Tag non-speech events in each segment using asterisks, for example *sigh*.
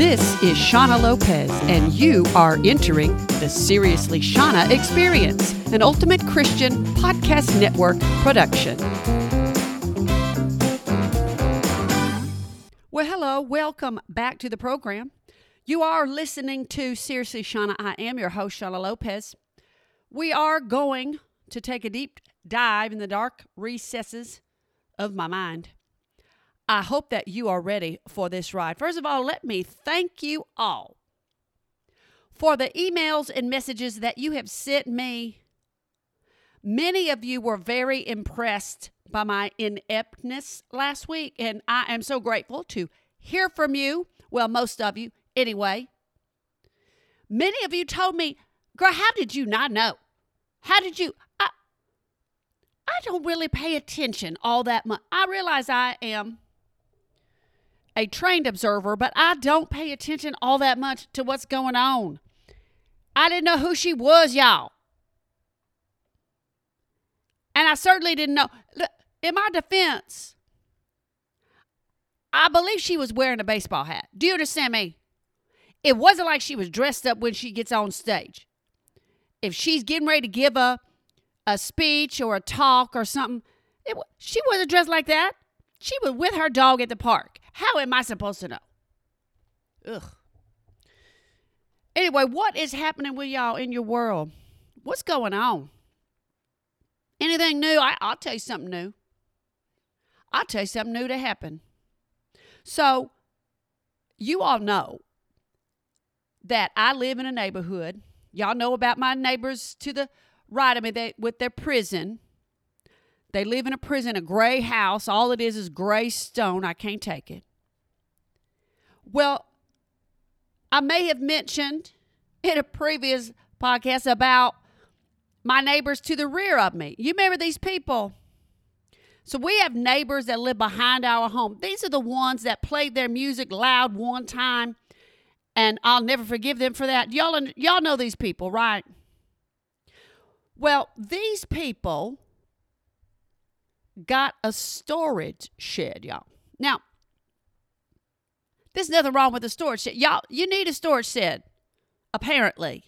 This is Shauna Lopez, and you are entering the Seriously Shauna Experience, an Ultimate Christian Podcast Network production. Well, hello, welcome back to the program. You are listening to Seriously Shauna. I am your host, Shauna Lopez. We are going to take a deep dive in the dark recesses of my mind. I hope that you are ready for this ride. First of all, let me thank you all for the emails and messages that you have sent me. Many of you were very impressed by my ineptness last week, and I am so grateful to hear from you. Well, most of you, anyway. Many of you told me, Girl, how did you not know? How did you? I, I don't really pay attention all that much. I realize I am a trained observer, but I don't pay attention all that much to what's going on. I didn't know who she was, y'all. And I certainly didn't know. In my defense, I believe she was wearing a baseball hat. Do you understand me? It wasn't like she was dressed up when she gets on stage. If she's getting ready to give a, a speech or a talk or something, it, she wasn't dressed like that. She was with her dog at the park. How am I supposed to know? Ugh. Anyway, what is happening with y'all in your world? What's going on? Anything new? I, will tell you something new. I'll tell you something new to happen. So, you all know that I live in a neighborhood. Y'all know about my neighbors to the right of me they, with their prison. They live in a prison, a gray house. All it is is gray stone. I can't take it. Well, I may have mentioned in a previous podcast about my neighbors to the rear of me. You remember these people? So we have neighbors that live behind our home. These are the ones that played their music loud one time, and I'll never forgive them for that. Y'all, y'all know these people, right? Well, these people got a storage shed, y'all. Now, there's nothing wrong with a storage shed. Y'all, you need a storage shed, apparently.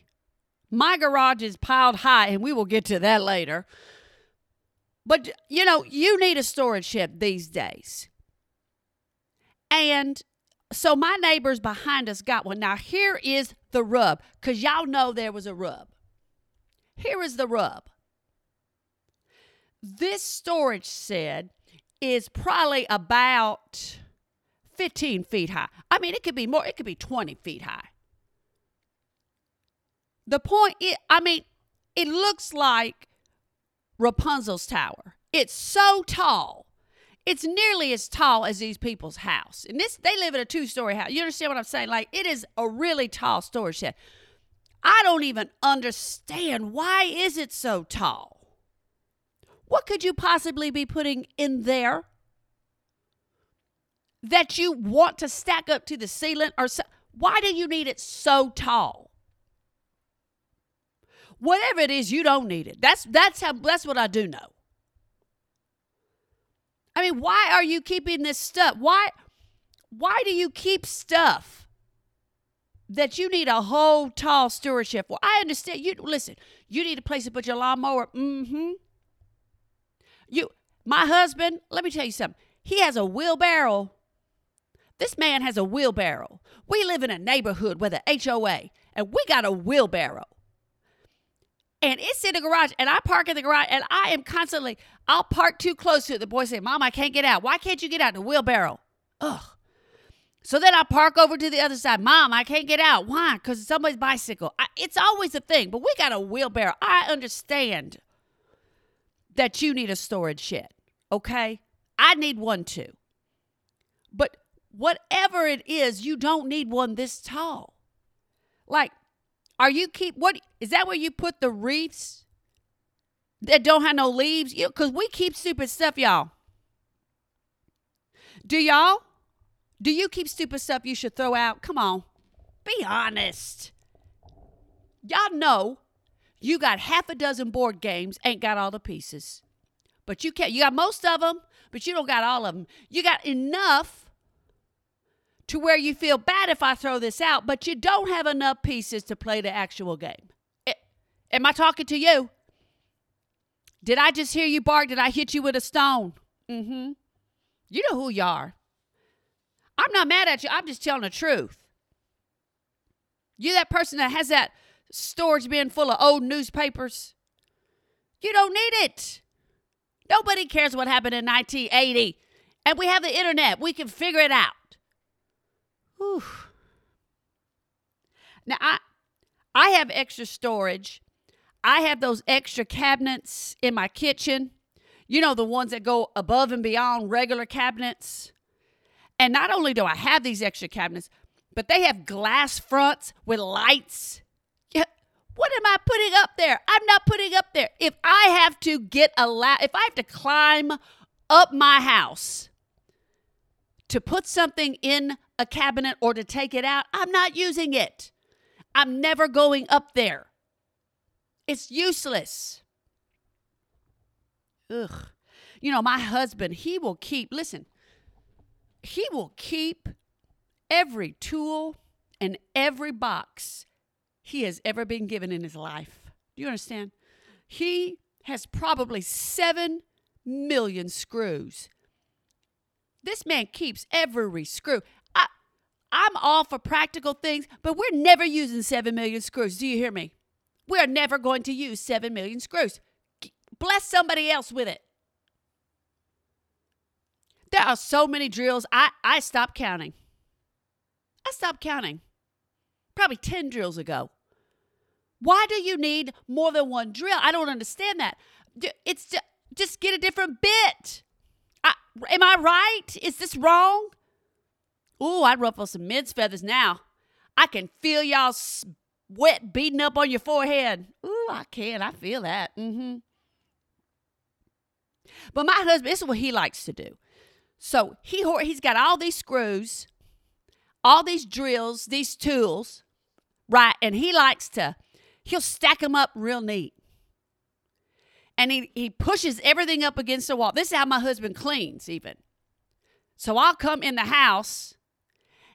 My garage is piled high, and we will get to that later. But, you know, you need a storage shed these days. And so my neighbors behind us got one. Now, here is the rub, because y'all know there was a rub. Here is the rub. This storage shed is probably about 15 feet high. I mean, it could be more, it could be 20 feet high. The point is, I mean, it looks like Rapunzel's tower. It's so tall. It's nearly as tall as these people's house. And this they live in a two-story house. You understand what I'm saying? Like it is a really tall storage shed. I don't even understand why is it so tall? What could you possibly be putting in there that you want to stack up to the ceiling or so, why do you need it so tall? Whatever it is, you don't need it. That's that's how that's what I do know. I mean, why are you keeping this stuff? Why why do you keep stuff that you need a whole tall stewardship for? I understand you listen, you need a place to put your lawnmower. Mm-hmm. You, my husband, let me tell you something. He has a wheelbarrow. This man has a wheelbarrow. We live in a neighborhood with an HOA, and we got a wheelbarrow. And it's in the garage, and I park in the garage, and I am constantly, I'll park too close to it. The boy say, Mom, I can't get out. Why can't you get out? In the wheelbarrow. Ugh. So then I park over to the other side. Mom, I can't get out. Why? Because it's somebody's bicycle. I, it's always a thing, but we got a wheelbarrow. I understand that you need a storage shed, okay? I need one too. But whatever it is, you don't need one this tall. Like, are you keep what is that where you put the wreaths that don't have no leaves? You because we keep stupid stuff, y'all. Do y'all? Do you keep stupid stuff you should throw out? Come on. Be honest. Y'all know you got half a dozen board games, ain't got all the pieces. But you can't, you got most of them, but you don't got all of them. You got enough to where you feel bad if I throw this out, but you don't have enough pieces to play the actual game. It, am I talking to you? Did I just hear you bark? Did I hit you with a stone? Mm hmm. You know who you are. I'm not mad at you. I'm just telling the truth. You that person that has that storage bin full of old newspapers. You don't need it. Nobody cares what happened in 1980. And we have the internet. We can figure it out. Whew. Now I I have extra storage. I have those extra cabinets in my kitchen. You know the ones that go above and beyond regular cabinets. And not only do I have these extra cabinets, but they have glass fronts with lights. What am I putting up there? I'm not putting up there. If I have to get a la- if I have to climb up my house to put something in a cabinet or to take it out, I'm not using it. I'm never going up there. It's useless. Ugh. You know, my husband, he will keep, listen, he will keep every tool and every box he has ever been given in his life. Do you understand? He has probably 7 million screws. This man keeps every screw. I, I'm all for practical things, but we're never using 7 million screws. Do you hear me? We're never going to use 7 million screws. Bless somebody else with it. There are so many drills, I, I stopped counting. I stopped counting probably 10 drills ago. Why do you need more than one drill? I don't understand that. It's just, get a different bit. I, am I right? Is this wrong? Ooh, I'd ruffle some men's feathers now. I can feel y'all sweat beating up on your forehead. Ooh, I can. I feel that. Mm-hmm. But my husband, this is what he likes to do. So he he's got all these screws, all these drills, these tools, right? And he likes to he'll stack them up real neat. And he, he pushes everything up against the wall. This is how my husband cleans, even. So I'll come in the house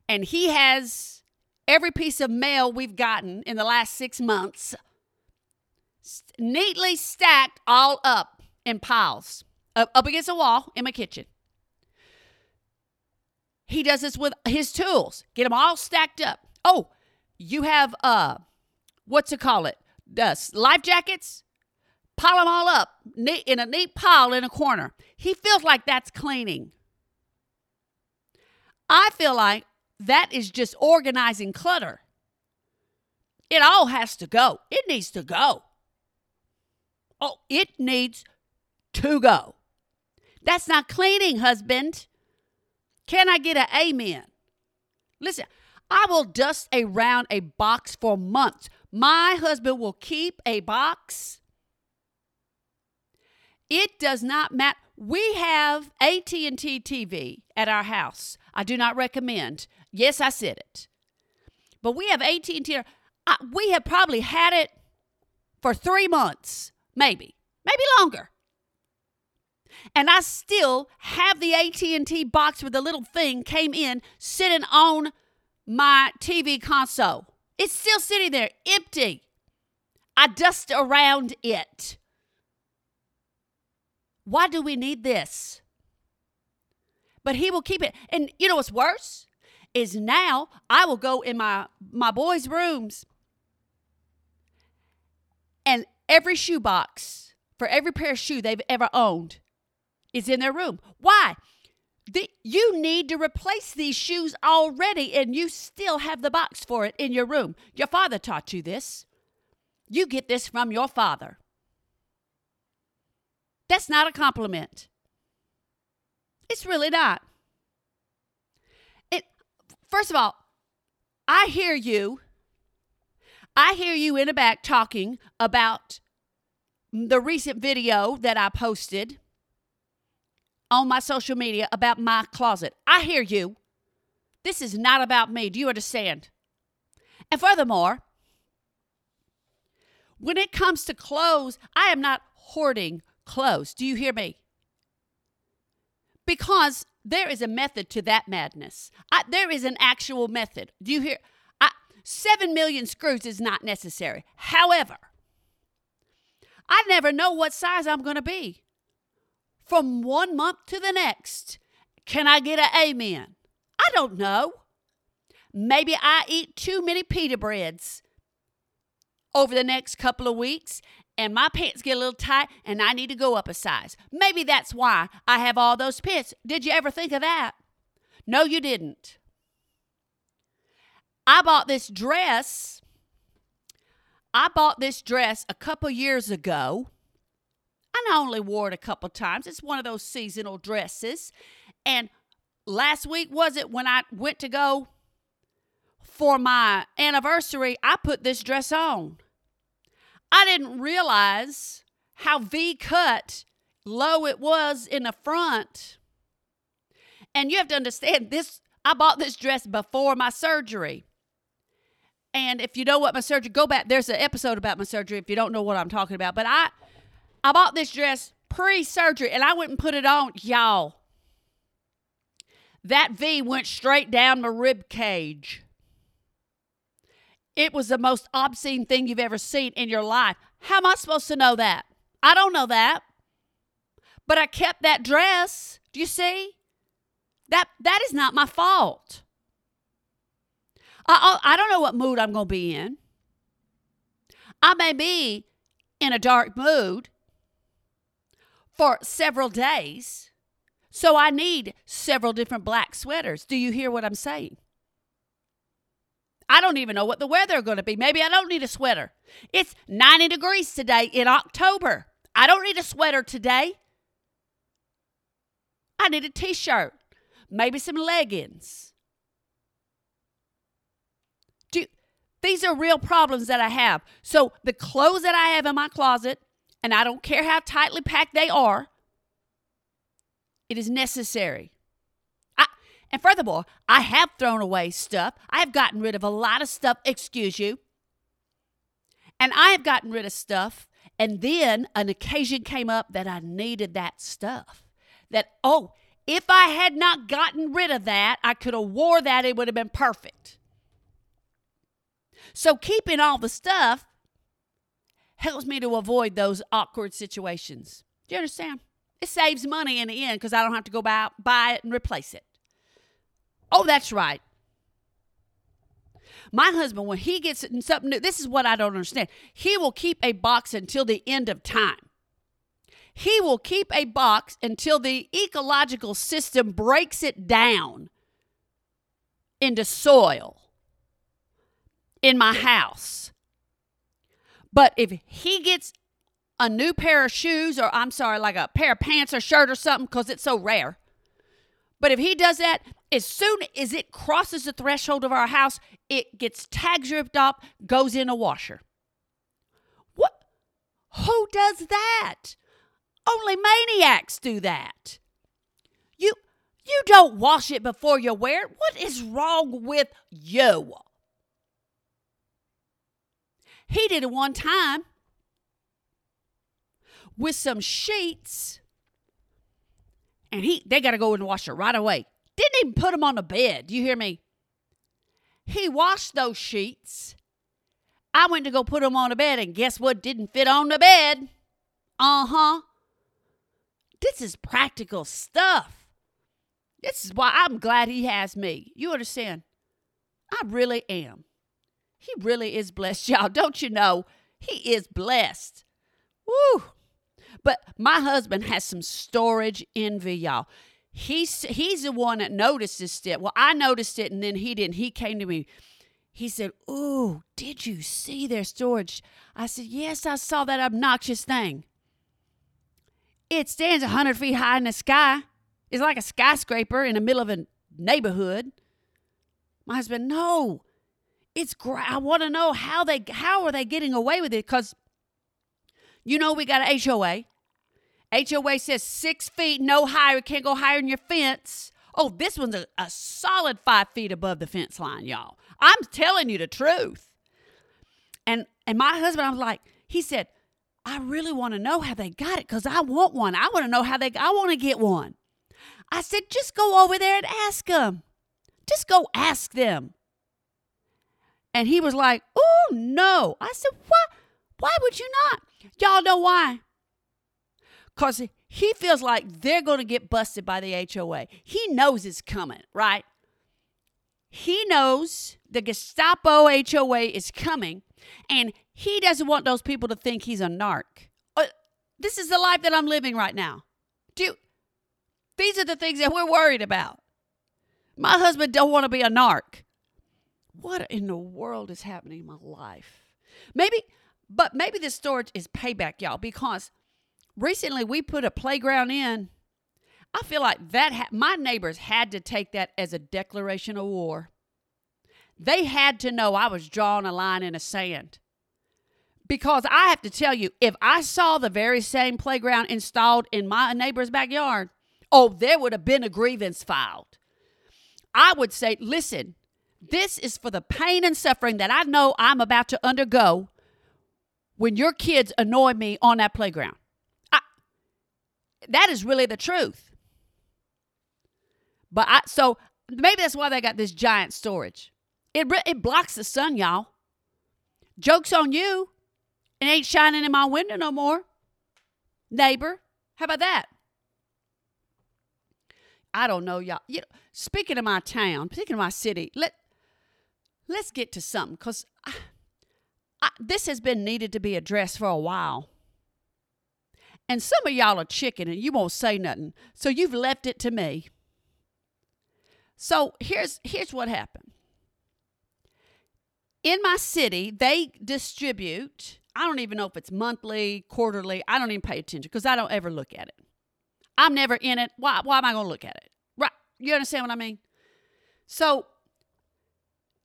and he has every piece of mail we've gotten in the last six months neatly stacked all up in piles up, up against the wall in my kitchen. He does this with his tools. Get them all stacked up. Oh, you have uh, what's it call it? The life jackets. Pile them all up neat, in a neat pile in a corner. He feels like that's cleaning. I feel like that is just organizing clutter. It all has to go. It needs to go. Oh, it needs to go. That's not cleaning, husband. Can I get an amen? Listen, I will dust around a box for months. My husband will keep a box. It does not matter. We have AT&T TV at our house. I do not recommend. Yes, I said it. But we have AT&T. Uh, we have probably had it for 3 months, maybe. Maybe longer and I still have the AT&T box where the little thing came in sitting on my TV console. It's still sitting there empty. I dust around it. Why do we need this? But he will keep it. And you know what's worse? Is now I will go in my my boys' rooms and every shoe box for every pair of shoe they've ever owned is in their room. Why? The, you need to replace these shoes already, and you still have the box for it in your room. Your father taught you this. You get this from your father. That's not a compliment. It's really not. It, first of all, I hear you. I hear you in the back talking about the recent video that I posted on my social media about my closet. I hear you. This is not about me. Do you understand? And furthermore, when it comes to clothes, I am not hoarding clothes. Do you hear me? Because there is a method to that madness. I, there is an actual method. Do you hear? I, seven million screws is not necessary. However, I never know what size I'm going to be from one month to the next. Can I get an amen? I don't know. Maybe I eat too many pita breads over the next couple of weeks and my pants get a little tight and I need to go up a size. Maybe that's why I have all those pits. Did you ever think of that? No, you didn't. I bought this dress. I bought this dress a couple years ago. I only wore it a couple times. It's one of those seasonal dresses. And last week was it when I went to go for my anniversary, I put this dress on. I didn't realize how V cut low it was in the front. And you have to understand *laughs* this I bought this dress before my surgery. And if you know what my surgery, go back. There's an episode about my surgery if you don't know what I'm talking about. But I I bought this dress pre-surgery and I and put it on, y'all. That V went straight down my rib cage. It was the most obscene thing you've ever seen in your life. How am I supposed to know that? I don't know that. But I kept that dress. Do you see? That that is not my fault. I I, I don't know what mood I'm going to be in. I may be in a dark mood for several days. So I need several different black sweaters. Do you hear what I'm saying? I don't even know what the weather going to be. Maybe I don't need a sweater. It's 90 degrees today in October. I don't need a sweater today. I need a t shirt, maybe some leggings. Do, these are real problems that I have. So the clothes that I have in my closet, and I don't care how tightly packed they are, it is necessary. I, And furthermore, I have thrown away stuff. I have gotten rid of a lot of stuff, excuse you. And I have gotten rid of stuff. And then an occasion came up that I needed that stuff. That, oh, if I had not gotten rid of that, I could have wore that, it would have been perfect. So keeping all the stuff helps me to avoid those awkward situations. Do you understand? It saves money in the end because I don't have to go buy, buy it and replace it. Oh, that's right. My husband, when he gets something new, this is what I don't understand. He will keep a box until the end of time. He will keep a box until the ecological system breaks it down into soil in my house. But if he gets a new pair of shoes, or I'm sorry, like a pair of pants or shirt or something, because it's so rare. But if he does that, as soon as it crosses the threshold of our house, it gets tags ripped off, goes in a washer. What? Who does that? Only maniacs do that. You you don't wash it before you wear it. What is wrong with you? He did it one time with some sheets and he they got to go in the washer right away. Didn't even put them on the bed. Do you hear me? He washed those sheets. I went to go put them on the bed, and guess what didn't fit on the bed? Uh huh. This is practical stuff. This is why I'm glad he has me. You understand? I really am. He really is blessed, *laughs* y'all. Don't you know? He is blessed. Woo! But my husband has some storage envy, y'all. He's he's the one that noticed this step. Well, I noticed it and then he didn't. He came to me. He said, "Oh, did you see their storage?" I said, "Yes, I saw that obnoxious thing. It stands a hundred feet high in the sky. It's like a skyscraper in the middle of a neighborhood." My husband, "No, it's great. I want to know how they how are they getting away with it because you know, we got an HOA. HOA says six feet, no higher, can't go higher than your fence. Oh, this one's a, a solid five feet above the fence line, y'all. I'm telling you the truth. And and my husband, I was like, he said, I really want to know how they got it because I want one. I want to know how they I want to get one. I said, just go over there and ask them. Just go ask them. And he was like, oh, no. I said, why? Why would you not? Y'all know why? Because he feels like they're going to get busted by the HOA. He knows it's coming, right? He knows the Gestapo HOA is coming, and he doesn't want those people to think he's a narc. Uh, this is the life that I'm living right now. Do these are the things that we're worried about. My husband don't want to be a narc. What in the world is happening in my life? Maybe, but maybe this storage is payback, y'all, because recently we put a playground in. I feel like that ha- my neighbors had to take that as a declaration of war. They had to know I was drawing a line in the sand. Because I have to tell you, if I saw the very same playground installed in my neighbor's backyard, oh, there would have been a grievance filed. I would say, listen, this is for the pain and suffering that I know I'm about to undergo when your kids annoy me on that playground. I, that is really the truth. But I so maybe that's why they got this giant storage. It it blocks the sun, y'all. Jokes on you. It ain't shining in my window no more. Neighbor, how about that? I don't know, y'all. You know, speaking of my town, speaking of my city, let let's get to something because this has been needed to be addressed for a while. And some of y'all are chicken and you won't say nothing, so you've left it to me. So here's here's what happened. In my city, they distribute, I don't even know if it's monthly, quarterly, I don't even pay attention because I don't ever look at it. I'm never in it. Why, why am I going to look at it? Right. You understand what I mean? So,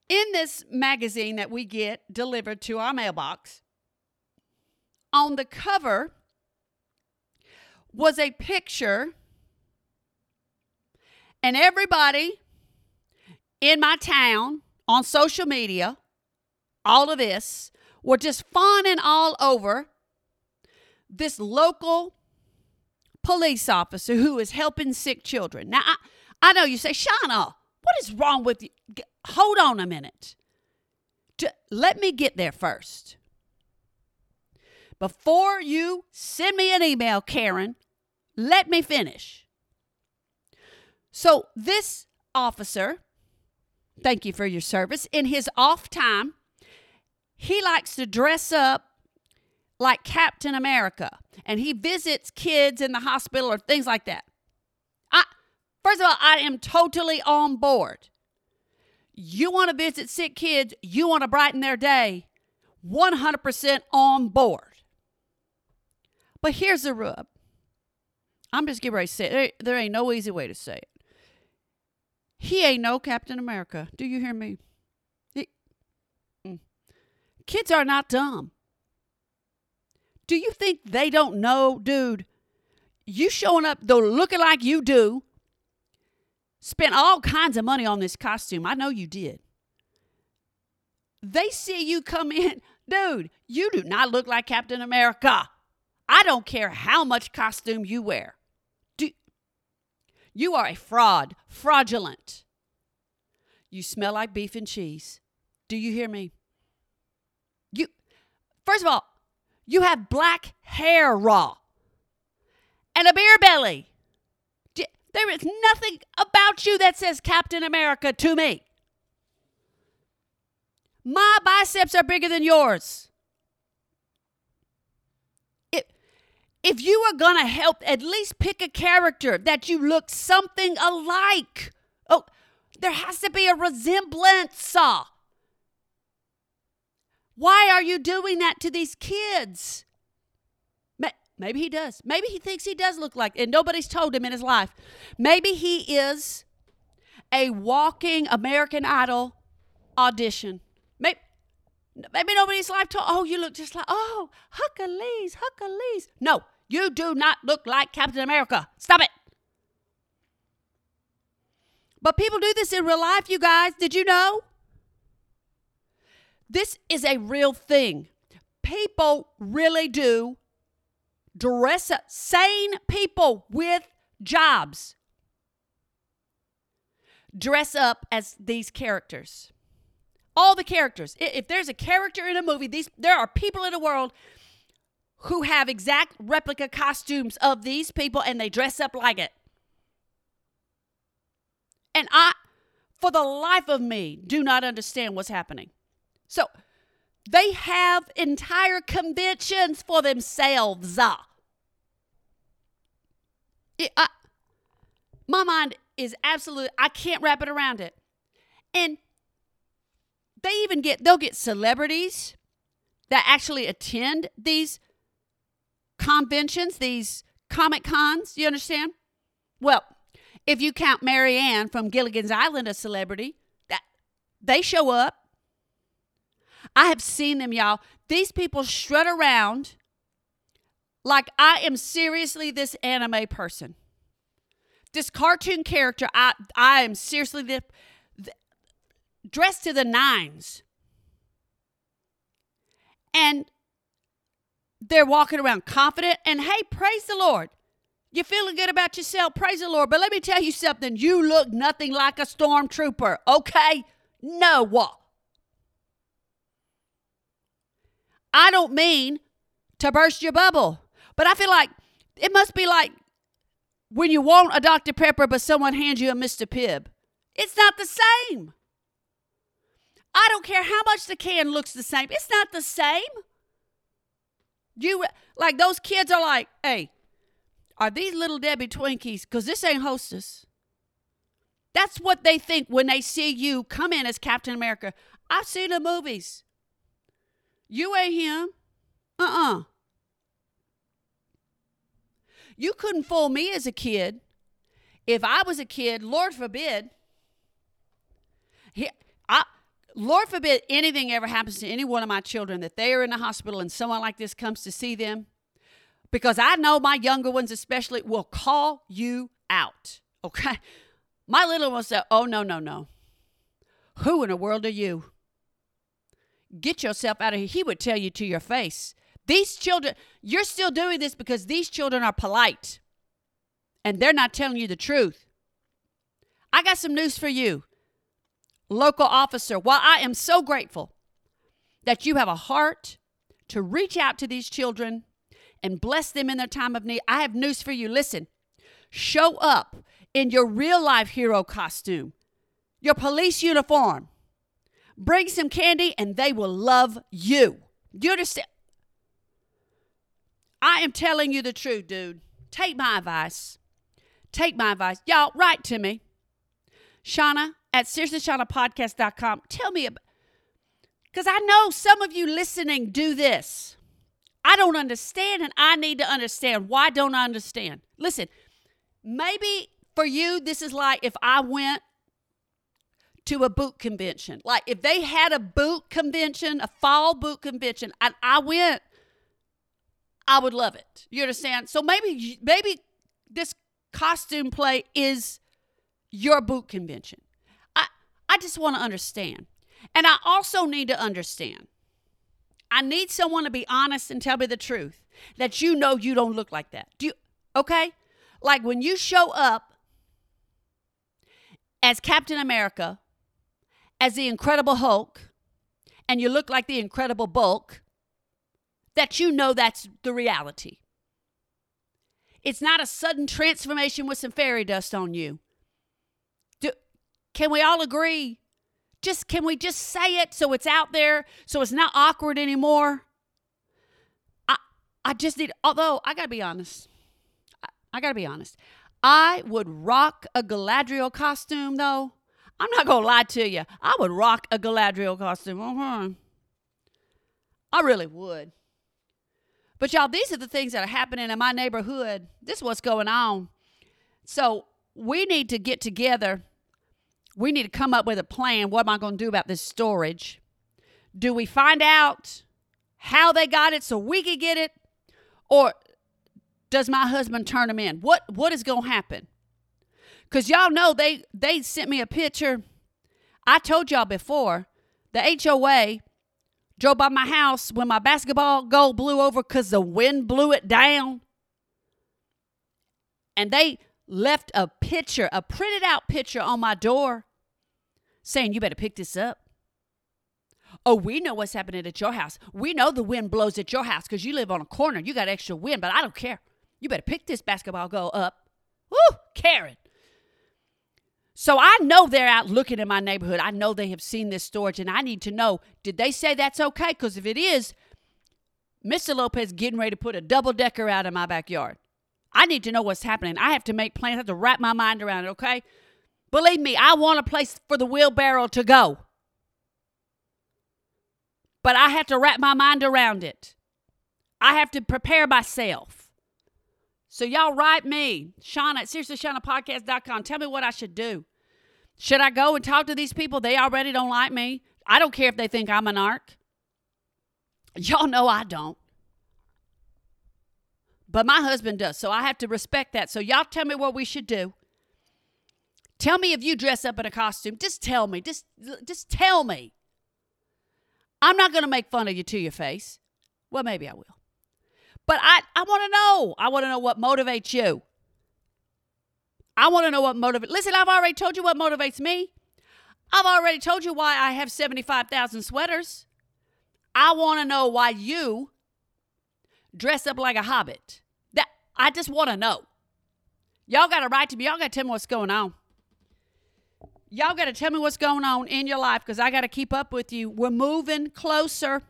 in this magazine that we get delivered to our mailbox, on the cover was a picture, and everybody in my town on social media, all of this, were just fawning all over this local police officer who is helping sick children. Now, I, I know you say, Shauna, what is wrong with you? Hold on a minute. let me get there first. Before you send me an email, Karen, let me finish. So, this officer, thank you for your service, in his off time, he likes to dress up like Captain America and he visits kids in the hospital or things like that. First of all, I am totally on board. You want to visit sick kids, you want to brighten their day, 100% on board. But here's the rub. I'm just getting ready to say it. There, there ain't no easy way to say it. He ain't no Captain America. Do you hear me? He, mm. Kids are not dumb. Do you think they don't know, dude? You showing up though looking like you do, spent all kinds of money on this costume. I know you did. They see you come in, *laughs* dude, you do not look like Captain America. I don't care how much costume you wear. Do, you are a fraud, fraudulent. You smell like beef and cheese. Do you hear me? You First of all, you have black hair raw and a beer belly. There is nothing about you that says Captain America to me. My biceps are bigger than yours. If, if you are going to help, at least pick a character that you look something alike. Oh, there has to be a resemblance. Why are you doing that to these kids? Maybe he does. Maybe he thinks he does look like, and nobody's told him in his life. Maybe he is a walking American Idol audition. Maybe, maybe nobody's life told, oh, you look just like, oh, Hercules, Hercules. No, you do not look like Captain America. Stop it. But people do this in real life, you guys. Did you know? This is a real thing. People really do dress up, sane people with jobs dress up as these characters. All the characters. If there's a character in a movie, these there are people in the world who have exact replica costumes of these people and they dress up like it. And I for the life of me do not understand what's happening. So they have entire conventions for themselves. Ah. It, I, my mind is absolute. I can't wrap it around it. And they even get they'll get celebrities that actually attend these conventions, these comic cons. You understand? Well, if you count Mary Ann from Gilligan's Island a celebrity, that they show up. I have seen them, y'all. These people strut around like I am seriously this anime person. This cartoon character, I I am seriously the, the dressed to the nines. And they're walking around confident and hey, praise the Lord. You're feeling good about yourself, praise the Lord. But let me tell you something. You look nothing like a stormtrooper, okay? No. What? I don't mean to burst your bubble, but I feel like it must be like when you want a Dr. Pepper, but someone hands you a Mr. Pibb. It's not the same. I don't care how much the can looks the same. It's not the same. You like those kids are like, hey, are these little Debbie Twinkies? Because this ain't hostess. That's what they think when they see you come in as Captain America. I've seen the movies. You ain't him. Uh uh-uh. uh You couldn't fool me as a kid. If I was a kid, Lord forbid, he, I, Lord forbid anything ever happens to any one of my children that they are in the hospital and someone like this comes to see them. Because I know my younger ones, especially, will call you out. Okay? My little one said, Oh, no, no, no. Who in the world are you? Get yourself out of here. He would tell you to your face. These children, you're still doing this because these children are polite and they're not telling you the truth. I got some news for you, local officer. While I am so grateful that you have a heart to reach out to these children and bless them in their time of need, I have news for you. Listen, show up in your real life hero costume, your police uniform, Bring some candy and they will love you. Do you understand? I am telling you the truth, dude. Take my advice. Take my advice. Y'all, write to me. Shauna at seriouslyShaunaPodcast.com. Tell me about because I know some of you listening do this. I don't understand, and I need to understand. Why don't I understand? Listen, maybe for you, this is like if I went to a boot convention. Like if they had a boot convention, a fall boot convention, and I went, I would love it. You understand? So maybe maybe this costume play is your boot convention. I I just want to understand. And I also need to understand. I need someone to be honest and tell me the truth that you know you don't look like that. Do you okay? Like when you show up as Captain America as the Incredible Hulk and you look like the Incredible Bulk, that you know that's the reality. It's not a sudden transformation with some fairy dust on you. Do, can we all agree? Just can we just say it so it's out there so it's not awkward anymore? I I just need although I got to be honest. I, I got to be honest. I would rock a Galadriel costume though I'm not to lie to you. I would rock a Galadriel costume. Uh-huh. I really would. But y'all, these are the things that are happening in my neighborhood. This is what's going on. So we need to get together. We need to come up with a plan. What am I going to do about this storage? Do we find out how they got it so we can get it? Or does my husband turn them in? What what is to happen? Cause y'all know they they sent me a picture. I told y'all before the HOA drove by my house when my basketball goal blew over because the wind blew it down. And they left a picture, a printed out picture on my door saying, You better pick this up. Oh, we know what's happening at your house. We know the wind blows at your house because you live on a corner. You got extra wind, but I don't care. You better pick this basketball goal up. Woo, Karen. So I know they're out looking in my neighborhood. I know they have seen this storage, and I need to know did they say that's okay? Because if it is, Mr. Lopez getting ready to put a double decker out in my backyard. I need to know what's happening. I have to make plans. I have to wrap my mind around it, okay? Believe me, I want a place for the wheelbarrow to go. But I have to wrap my mind around it. I have to prepare myself. So y'all write me, Shawna at seriouslyshawna Tell me what I should do. Should I go and talk to these people? They already don't like me. I don't care if they think I'm an arc. Y'all know I don't. But my husband does, so I have to respect that. So y'all tell me what we should do. Tell me if you dress up in a costume. Just tell me. Just just tell me. I'm not going to make fun of you to your face. Well, maybe I will. But I, I want to know. I want to know what motivates you. I want to know what motivates. Listen, I've already told you what motivates me. I've already told you why I have 75,000 sweaters. I want to know why you dress up like a hobbit. That I just want to know. Y'all got to write to me. Y'all got to tell me what's going on. Y'all got to tell me what's going on in your life because I got to keep up with you. We're moving closer.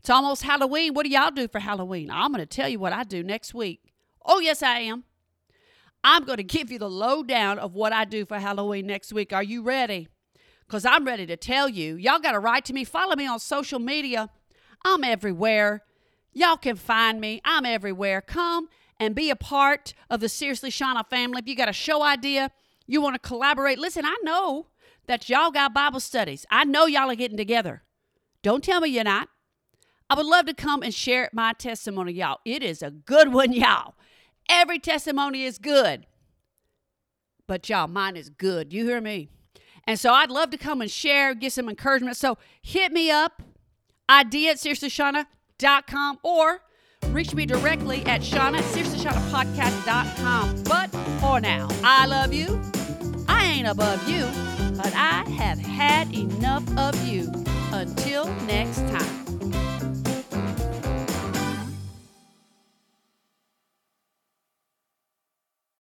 It's almost Halloween. What do y'all do for Halloween? I'm going to tell you what I do next week. Oh, yes, I am. I'm going to give you the lowdown of what I do for Halloween next week. Are you ready? Because I'm ready to tell you. Y'all got to write to me. Follow me on social media. I'm everywhere. Y'all can find me. I'm everywhere. Come and be a part of the Seriously Shawna family. If you got a show idea, you want to collaborate, listen, I know that y'all got Bible studies. I know y'all are getting together. Don't tell me you're not. I would love to come and share my testimony, y'all. It is a good one, *laughs* y'all. Every testimony is good. But y'all, mine is good. You hear me? And so I'd love to come and share, get some encouragement. So hit me up, idea at seriouslyshawna.com or reach me directly at Shawna at seriouslyshawna But for now, I love you. I ain't above you, but I have had enough of you. Until next time.